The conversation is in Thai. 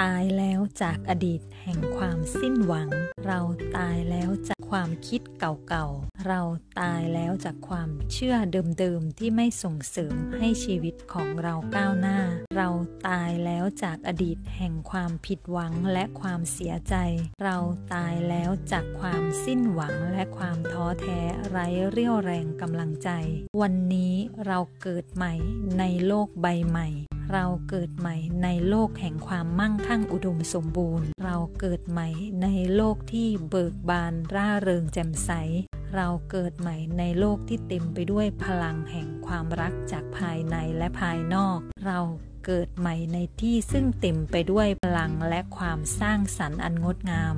ตายแล้วจากอดีตแห่งความสิ้นหวัง เราตายแล้วจากความคิดเก่าๆ เราตายแล้วจากความเชื่อเดิมๆ ที่ไม่ส่งเสริมให้ชีวิตของเราก้าวหน้า เราตายแล้วจากอดีตแห่งความผิดหวังและความเสียใจ เราตายแล้วจากความสิ้นหวังและความท้อแท้ไร้เรี่ยวแรงกำลังใจ วันนี้เราเกิดใหม่ในโลกใบใหม่ เราเกิดใหม่ในโลกแห่งความมั่งคั่งอุดมสมบูรณ์ เราเกิดใหม่ในโลกที่เบิกบานร่าเริงแจ่มใส เราเกิดใหม่ในโลกที่เต็มไปด้วยพลังแห่งความรักจากภายในและภายนอก เราเกิดใหม่ในที่ซึ่งเต็มไปด้วยพลังและความสร้างสรรค์อันงดงาม